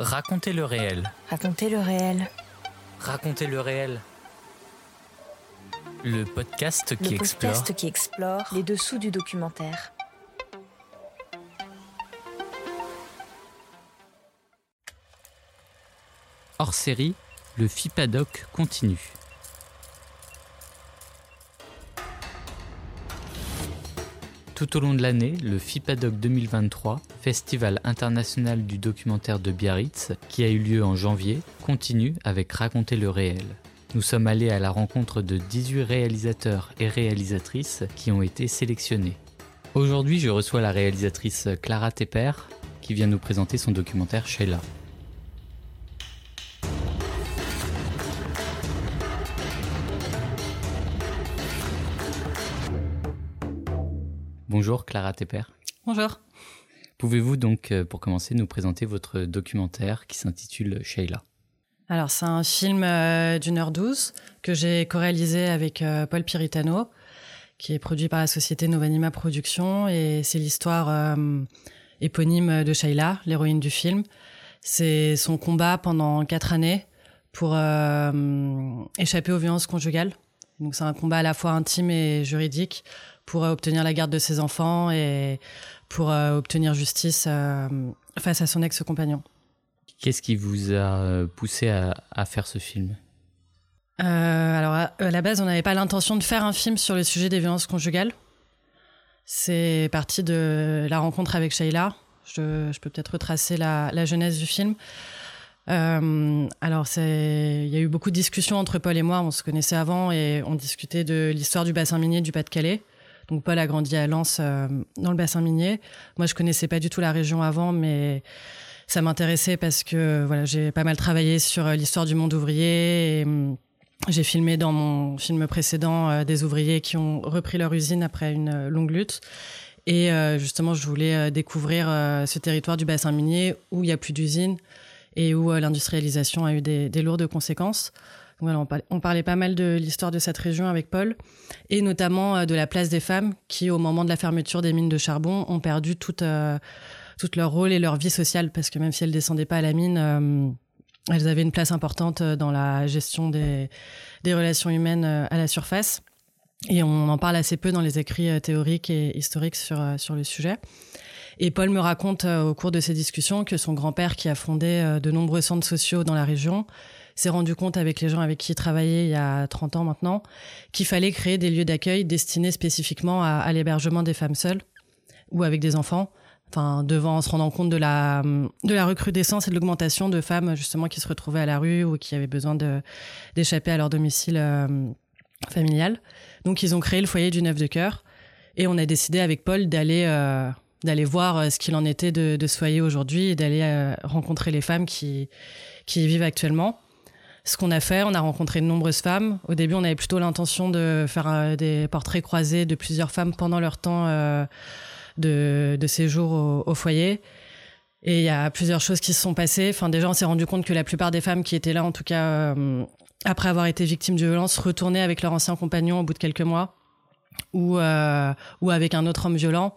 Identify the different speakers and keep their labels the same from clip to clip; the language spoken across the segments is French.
Speaker 1: Racontez le réel.
Speaker 2: Racontez le réel.
Speaker 1: Racontez le réel. Le podcast qui
Speaker 2: le
Speaker 1: explore.
Speaker 2: podcast qui explore les dessous du documentaire.
Speaker 1: Hors série, le FIPADOC continue. Tout au long de l'année, le FIPADOC 2023, Festival international du documentaire de Biarritz, qui a eu lieu en janvier, continue avec Raconter le réel. Nous sommes allés à la rencontre de 18 réalisateurs et réalisatrices qui ont été sélectionnés. Aujourd'hui, je reçois la réalisatrice Clara Tepper qui vient nous présenter son documentaire Sheila. Bonjour Clara Tepper.
Speaker 3: Bonjour.
Speaker 1: Pouvez-vous donc, euh, pour commencer, nous présenter votre documentaire qui s'intitule Sheila?
Speaker 3: Alors, c'est un film euh, d'une heure douze que j'ai co-réalisé avec euh, Paul Piritano, qui est produit par la société Novanima Productions, et c'est l'histoire éponyme de Sheila, l'héroïne du film. C'est son combat pendant quatre années pour échapper aux violences conjugales. Donc, c'est un combat à la fois intime et juridique pour euh, obtenir la garde de ses enfants et pour euh, obtenir justice euh, face à son ex-compagnon.
Speaker 1: Qu'est-ce qui vous a poussé à, à faire ce film?
Speaker 3: Euh, alors à, à la base, on n'avait pas l'intention de faire un film sur le sujet des violences conjugales. C'est parti de la rencontre avec Sheila. Je, je peux peut-être retracer la, la genèse du film. Euh, alors, il y a eu beaucoup de discussions entre Paul et moi. On se connaissait avant et on discutait de l'histoire du bassin minier du Pas-de-Calais. Donc, Paul a grandi à Lens, euh, dans le bassin minier. Moi, je connaissais pas du tout la région avant, mais ça m'intéressait parce que voilà, j'ai pas mal travaillé sur euh, l'histoire du monde ouvrier. Hum, j'ai filmé dans mon film précédent euh, des ouvriers qui ont repris leur usine après une longue lutte. Et justement, je voulais découvrir ce territoire du bassin minier où il y a plus d'usines et où l'industrialisation a eu des lourdes conséquences. On, par- on parlait pas mal de l'histoire de cette région avec Paul, et notamment euh, de la place des femmes qui, au moment de la fermeture des mines de charbon, ont perdu toute, euh, leur rôle et leur vie sociale, parce que même si elles descendaient pas à la mine, euh, elles avaient une place importante dans la gestion des, relations humaines à la surface. Et on en parle assez peu dans les écrits théoriques et historiques sur, le sujet. Et Paul me raconte au cours de ces discussions que son grand-père, qui a fondé de nombreux centres sociaux dans la région, s'est rendu compte avec les gens avec qui il travaillait il y a 30 ans maintenant qu'il fallait créer des lieux d'accueil destinés spécifiquement à, l'hébergement des femmes seules ou avec des enfants. Enfin, devant en se rendant compte de la de la recrudescence et de l'augmentation de femmes justement qui se retrouvaient à la rue ou qui avaient besoin d'échapper à leur domicile euh, familial. Donc ils ont créé le foyer du Neuf de Cœur et on a décidé avec Paul d'aller euh, voir euh, ce qu'il en était de, ce foyer aujourd'hui et d'aller rencontrer les femmes qui qui y vivent actuellement. Ce qu'on a fait, on a rencontré de nombreuses femmes. Au début, on avait plutôt l'intention de faire euh, des portraits croisés de plusieurs femmes pendant leur temps euh, de, séjour au, foyer. Et il y a plusieurs choses qui se sont passées. Enfin, déjà, on s'est rendu compte que la plupart des femmes qui étaient là, en tout cas, euh, après avoir été victimes de violences, retournaient avec leur ancien compagnon au bout de quelques mois ou avec un autre homme violent.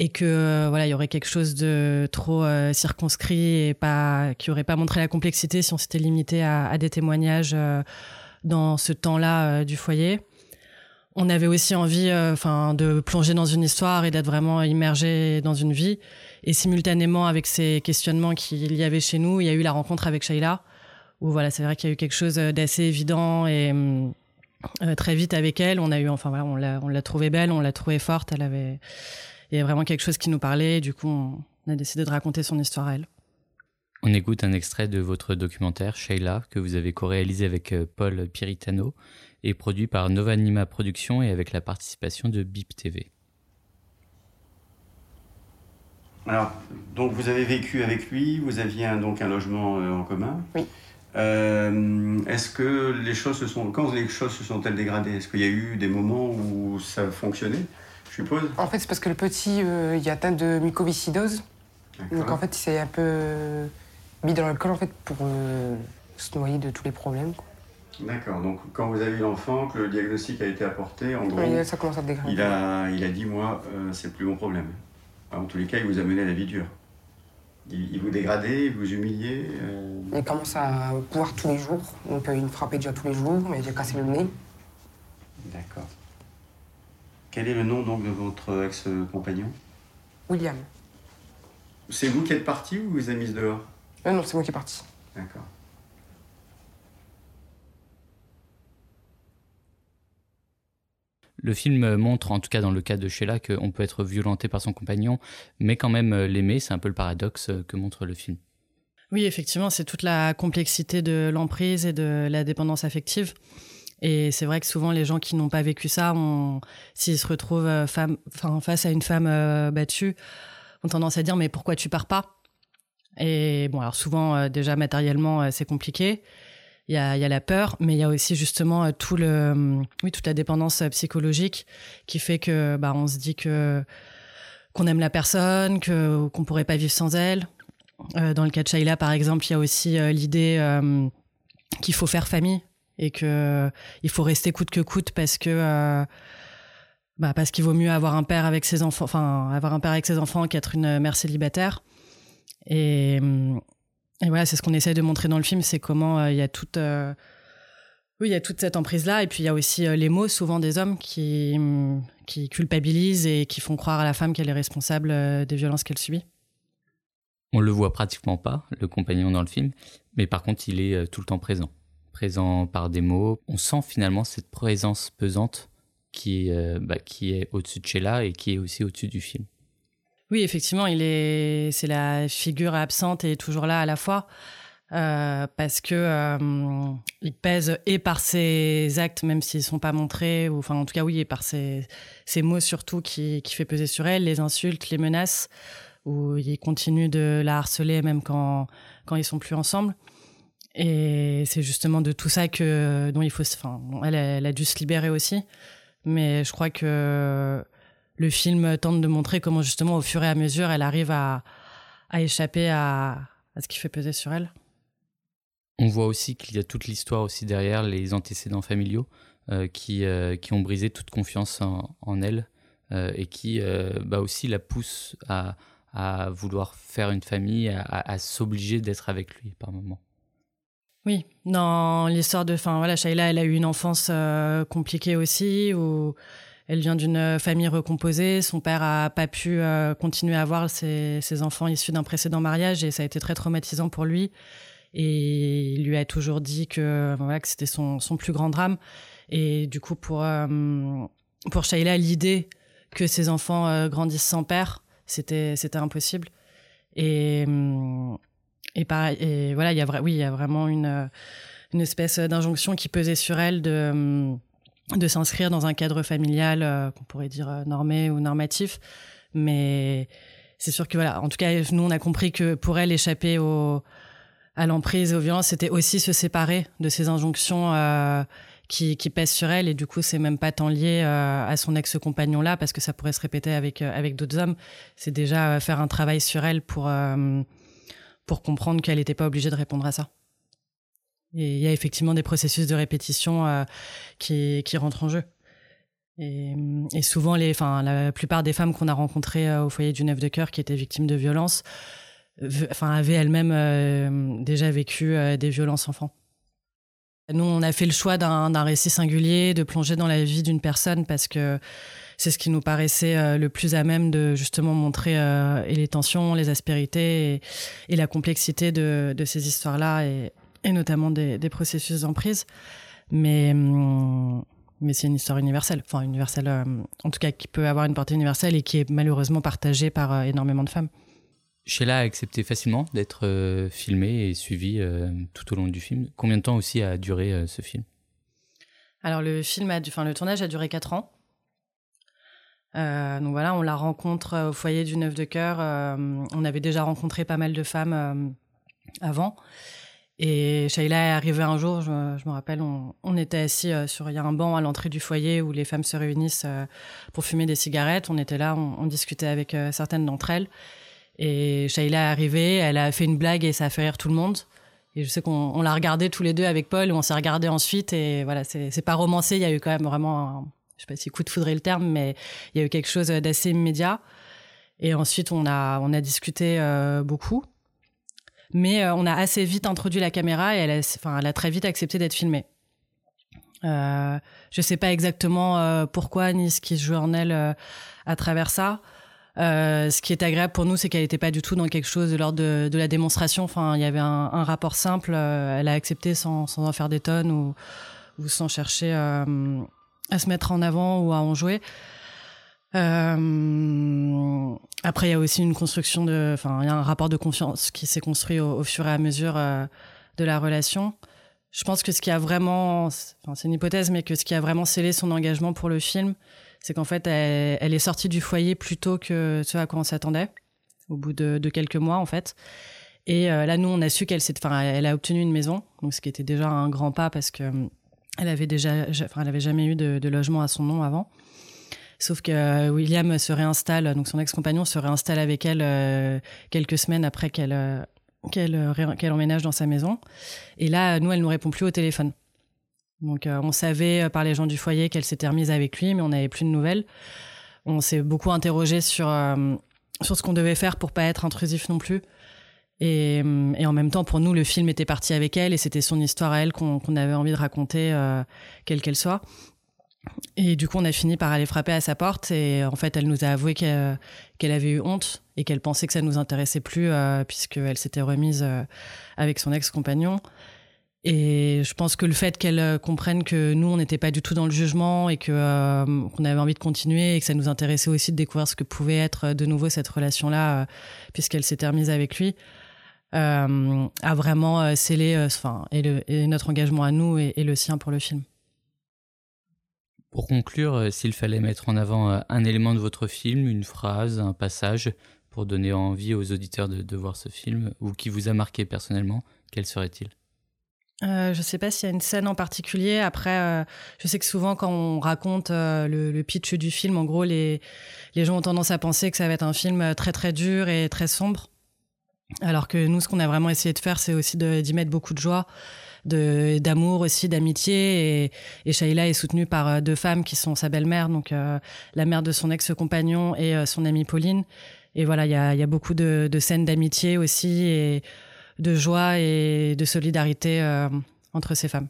Speaker 3: Et que euh, voilà, il y aurait quelque chose de trop euh, circonscrit et pas qui aurait pas montré la complexité si on s'était limité à, à des témoignages euh, dans ce temps-là du foyer. On avait aussi envie, enfin, de plonger dans une histoire et d'être vraiment immergé dans une vie. Et simultanément avec ces questionnements qu'il y avait chez nous, il y a eu la rencontre avec Sheila, où voilà, c'est vrai qu'il y a eu quelque chose d'assez évident et très vite avec elle. On a eu, enfin voilà, on l'a, on l'a trouvée belle, on l'a trouvée forte. Elle avait, il y a vraiment quelque chose qui nous parlait. Et du coup, on, on a décidé de raconter son histoire à elle.
Speaker 1: On écoute un extrait de votre documentaire Sheila que vous avez co-réalisé avec euh, Paul Piritano et produit par Novanima Productions et avec la participation de BIP TV.
Speaker 4: Alors, donc vous avez vécu avec lui, vous aviez un, donc un logement euh, en commun.
Speaker 5: Oui.
Speaker 4: Euh, Est-ce que les choses se sont, quand les choses se sont-elles dégradées? Est-ce qu'il y a eu des moments où ça fonctionnait Je suppose.
Speaker 5: En fait, c'est parce que le petit, euh, il est atteint de mucoviscidose. Donc en fait, il s'est un peu mis dans l'alcool en fait pour euh, se noyer de tous les problèmes. quoi.
Speaker 4: D'accord. Donc quand vous avez eu l'enfant, que le diagnostic a été apporté, en gros,
Speaker 5: Et ça commence à dégrader.
Speaker 4: il a, il a dit moi, euh, c'est plus mon problème. En tous les cas, il vous a mené à la vie dure. il, vous dégradait, il vous humiliait euh
Speaker 5: Il commence à boire tous les jours. Donc il me frappait déjà tous les jours, mais j'ai cassé le nez.
Speaker 4: D'accord. Quel est le nom donc de votre ex-compagnon?
Speaker 5: William.
Speaker 4: C'est vous qui êtes parti ou vous avez mis dehors?
Speaker 5: Euh, Non, c'est moi qui est parti.
Speaker 4: D'accord.
Speaker 1: Le film montre, en tout cas dans le cas de Sheila, qu'on peut être violenté par son compagnon, mais quand même euh, l'aimer. C'est un peu le paradoxe euh, que montre le film.
Speaker 3: Oui, effectivement, c'est toute la complexité de l'emprise et de la dépendance affective. Et c'est vrai que souvent, les gens qui n'ont pas vécu ça, s'ils se retrouvent euh, face à une femme battue, ont tendance à dire Mais pourquoi tu pars pas? Et bon, alors souvent, déjà matériellement, c'est compliqué. Il y a, la peur, mais il y a aussi justement euh, tout le, euh, oui, toute la dépendance euh, psychologique qui fait que bah, on se dit que qu'on aime la personne, que qu'on pourrait pas vivre sans elle. dans le cas de Shaila, par exemple, il y a aussi l'idée qu'il faut faire famille et que il faut rester coûte que coûte parce que bah, parce qu'il vaut mieux avoir un père avec ses enfants, enfin avoir un père avec ses enfants qu'être une mère célibataire. Et et voilà, c'est ce qu'on essaie de montrer dans le film, c'est comment euh, il y a toute, euh, oui, il y a toute cette emprise-là. Et puis il y a aussi euh, les mots, souvent des hommes, qui, mm, qui culpabilisent et qui font croire à la femme qu'elle est responsable des violences qu'elle subit.
Speaker 1: On le voit pratiquement pas, le compagnon dans le film, mais par contre, il est tout le temps présent. Présent par des mots. On sent finalement cette présence pesante qui, bah, qui est au-dessus de Sheila et qui est aussi au-dessus du film.
Speaker 3: Oui, effectivement, il est, c'est la figure absente et toujours là à la fois. Euh, parce que euh, il pèse et par ses actes, même s'ils sont pas montrés, ou enfin en tout cas oui, et par ses, ses mots surtout qui, qui fait peser sur elle, les insultes, les menaces, où il continue de la harceler même quand quand ils sont plus ensemble. Et c'est justement de tout ça que dont il faut, enfin, elle, a dû se libérer aussi, mais je crois que le film tente de montrer comment justement au fur et à mesure elle arrive à, échapper à, ce qui fait peser sur elle.
Speaker 1: On voit aussi qu'il y a toute l'histoire aussi derrière, les antécédents familiaux euh, qui, euh, qui ont brisé toute confiance en, elle euh, et qui bah aussi la poussent à, vouloir faire une famille, à, à s'obliger d'être avec lui par moment.
Speaker 3: Oui, dans l'histoire de, enfin voilà, Shaila, elle a eu une enfance compliquée aussi où elle vient d'une famille recomposée. Son père a pas pu euh, continuer à avoir ses, enfants issus d'un précédent mariage et ça a été très traumatisant pour lui. Et il lui a toujours dit que, voilà, que c'était son, plus grand drame. Et du coup, pour, euh, pour Shaila, l'idée que ses enfants euh, grandissent sans père, c'était, c'était impossible. Et, et, voilà, il y a, vraiment une, une espèce d'injonction qui pesait sur elle de de s'inscrire dans un cadre familial euh, qu'on pourrait dire euh, normé ou normatif. Mais c'est sûr que voilà, en tout cas, nous, on a compris que pour elle, échapper à l'emprise et aux violences, c'était aussi se séparer de ces injonctions euh, qui, pèsent sur elle. Et du coup, c'est même pas tant lié à son ex-compagnon-là, parce que ça pourrait se répéter avec d'autres hommes. C'est déjà faire un travail sur elle pour, pour comprendre qu'elle n'était pas obligée de répondre à ça. Et il y a effectivement des processus de répétition euh, qui, rentrent en jeu. Et, souvent, enfin, la plupart des femmes qu'on a rencontrées euh, au foyer du Neuf de Cœur qui étaient victimes de violences, enfin, avaient elles-mêmes euh, déjà vécu des violences enfants. Nous, on a fait le choix d'un récit singulier, de plonger dans la vie d'une personne parce que c'est ce qui nous paraissait le plus à même de justement montrer et les tensions, les aspérités et, la complexité de, de ces histoires-là et, et notamment des, processus d'emprise. Mais, hum, mais c'est une histoire universelle, enfin universelle, euh, en tout cas qui peut avoir une portée universelle et qui est malheureusement partagée par euh, énormément de femmes.
Speaker 1: Sheila a accepté facilement d'être euh, filmée et suivie tout au long du film. Combien de temps aussi a duré ce film?
Speaker 3: Alors le film a, enfin le tournage a duré 4 ans. donc voilà, on la rencontre au foyer du Neuf de Cœur. on avait déjà rencontré pas mal de femmes avant. Et Shaila est arrivée un jour, je, me rappelle, on, était assis euh, sur il y a un banc à l'entrée du foyer où les femmes se réunissent euh, pour fumer des cigarettes. On était là, on, discutait avec euh, certaines d'entre elles. Et Shaila est arrivée, elle a fait une blague et ça a fait rire tout le monde. Et je sais qu'on l'a regardé tous les deux avec Paul, on s'est regardé ensuite et voilà, c'est pas romancé, il y a eu quand même vraiment, un, je sais pas si coup de foudre est le terme, mais il y a eu quelque chose d'assez immédiat. Et ensuite on a on a discuté beaucoup. Mais on a assez vite introduit la caméra et elle a, enfin, elle a très vite accepté d'être filmée. Euh, je sais pas exactement pourquoi ni ce qui se joue en elle à travers ça. Euh, ce qui est agréable pour nous, c'est qu'elle n'était pas du tout dans quelque chose de l'ordre de, de, la démonstration. Enfin, il y avait un, un rapport simple. Euh, elle a accepté sans, sans, en faire des tonnes ou, ou sans chercher euh, à se mettre en avant ou à en jouer. Euh, après, il y a aussi une construction de, enfin, il y a un rapport de confiance qui s'est construit au, au, fur et à mesure de la relation. Je pense que ce qui a vraiment, enfin, c'est une hypothèse, mais que ce qui a vraiment scellé son engagement pour le film, c'est qu'en fait, elle, est sortie du foyer plus tôt que ce à quoi on s'attendait, au bout de, quelques mois en fait. Et euh, là, nous, on a su qu'elle enfin, elle a obtenu une maison, donc ce qui était déjà un grand pas parce que euh, elle avait déjà, enfin, elle jamais eu de, logement à son nom avant. Sauf que euh, William se réinstalle, donc son ex-compagnon se réinstalle avec elle quelques semaines après qu'elle qu'elle emménage dans sa maison. Et là, nous, elle nous répond plus au téléphone. Donc euh, on savait euh, par les gens du foyer qu'elle s'était remise avec lui, mais on n'avait plus de nouvelles. On s'est beaucoup interrogé sur euh, sur ce qu'on devait faire pour pas être intrusif non plus. Et, en même temps, pour nous, le film était parti avec elle et c'était son histoire à elle qu'on avait envie de raconter, quelle qu'elle soit. Et du coup, on a fini par aller frapper à sa porte et en fait, elle nous a avoué qu'elle avait eu honte et qu'elle pensait que ça nous intéressait plus puisqu'elle s'était remise avec son ex-compagnon. Et je pense que le fait qu'elle euh, comprenne que nous, on n'était pas du tout dans le jugement et que euh, qu'on avait envie de continuer et que ça nous intéressait aussi de découvrir ce que pouvait être euh, de nouveau cette relation-là, puisqu'elle s'était remise avec lui, a vraiment scellé, enfin, et, notre engagement à nous et, le sien pour le film.
Speaker 1: Pour conclure, s'il fallait mettre en avant un élément de votre film, une phrase, un passage, pour donner envie aux auditeurs de voir ce film, ou qui vous a marqué personnellement, quel serait-il?
Speaker 3: Euh, je sais pas s'il y a une scène en particulier. Après, euh, je sais que souvent quand on raconte euh, le, le, pitch du film, en gros, les, les gens ont tendance à penser que ça va être un film très très dur et très sombre. Alors que nous, ce qu'on a vraiment essayé de faire, c'est aussi d'y mettre beaucoup de joie, de d'amour aussi, d'amitié. Et, et Shaila est soutenue par euh, deux femmes qui sont sa belle-mère, donc euh, la mère de son ex-compagnon et son amie Pauline. Et voilà, il y a, y a beaucoup de, de scènes d'amitié aussi. Et de joie et de solidarité euh, entre ces femmes.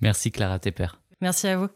Speaker 1: Merci Clara Tepper.
Speaker 3: Merci à vous.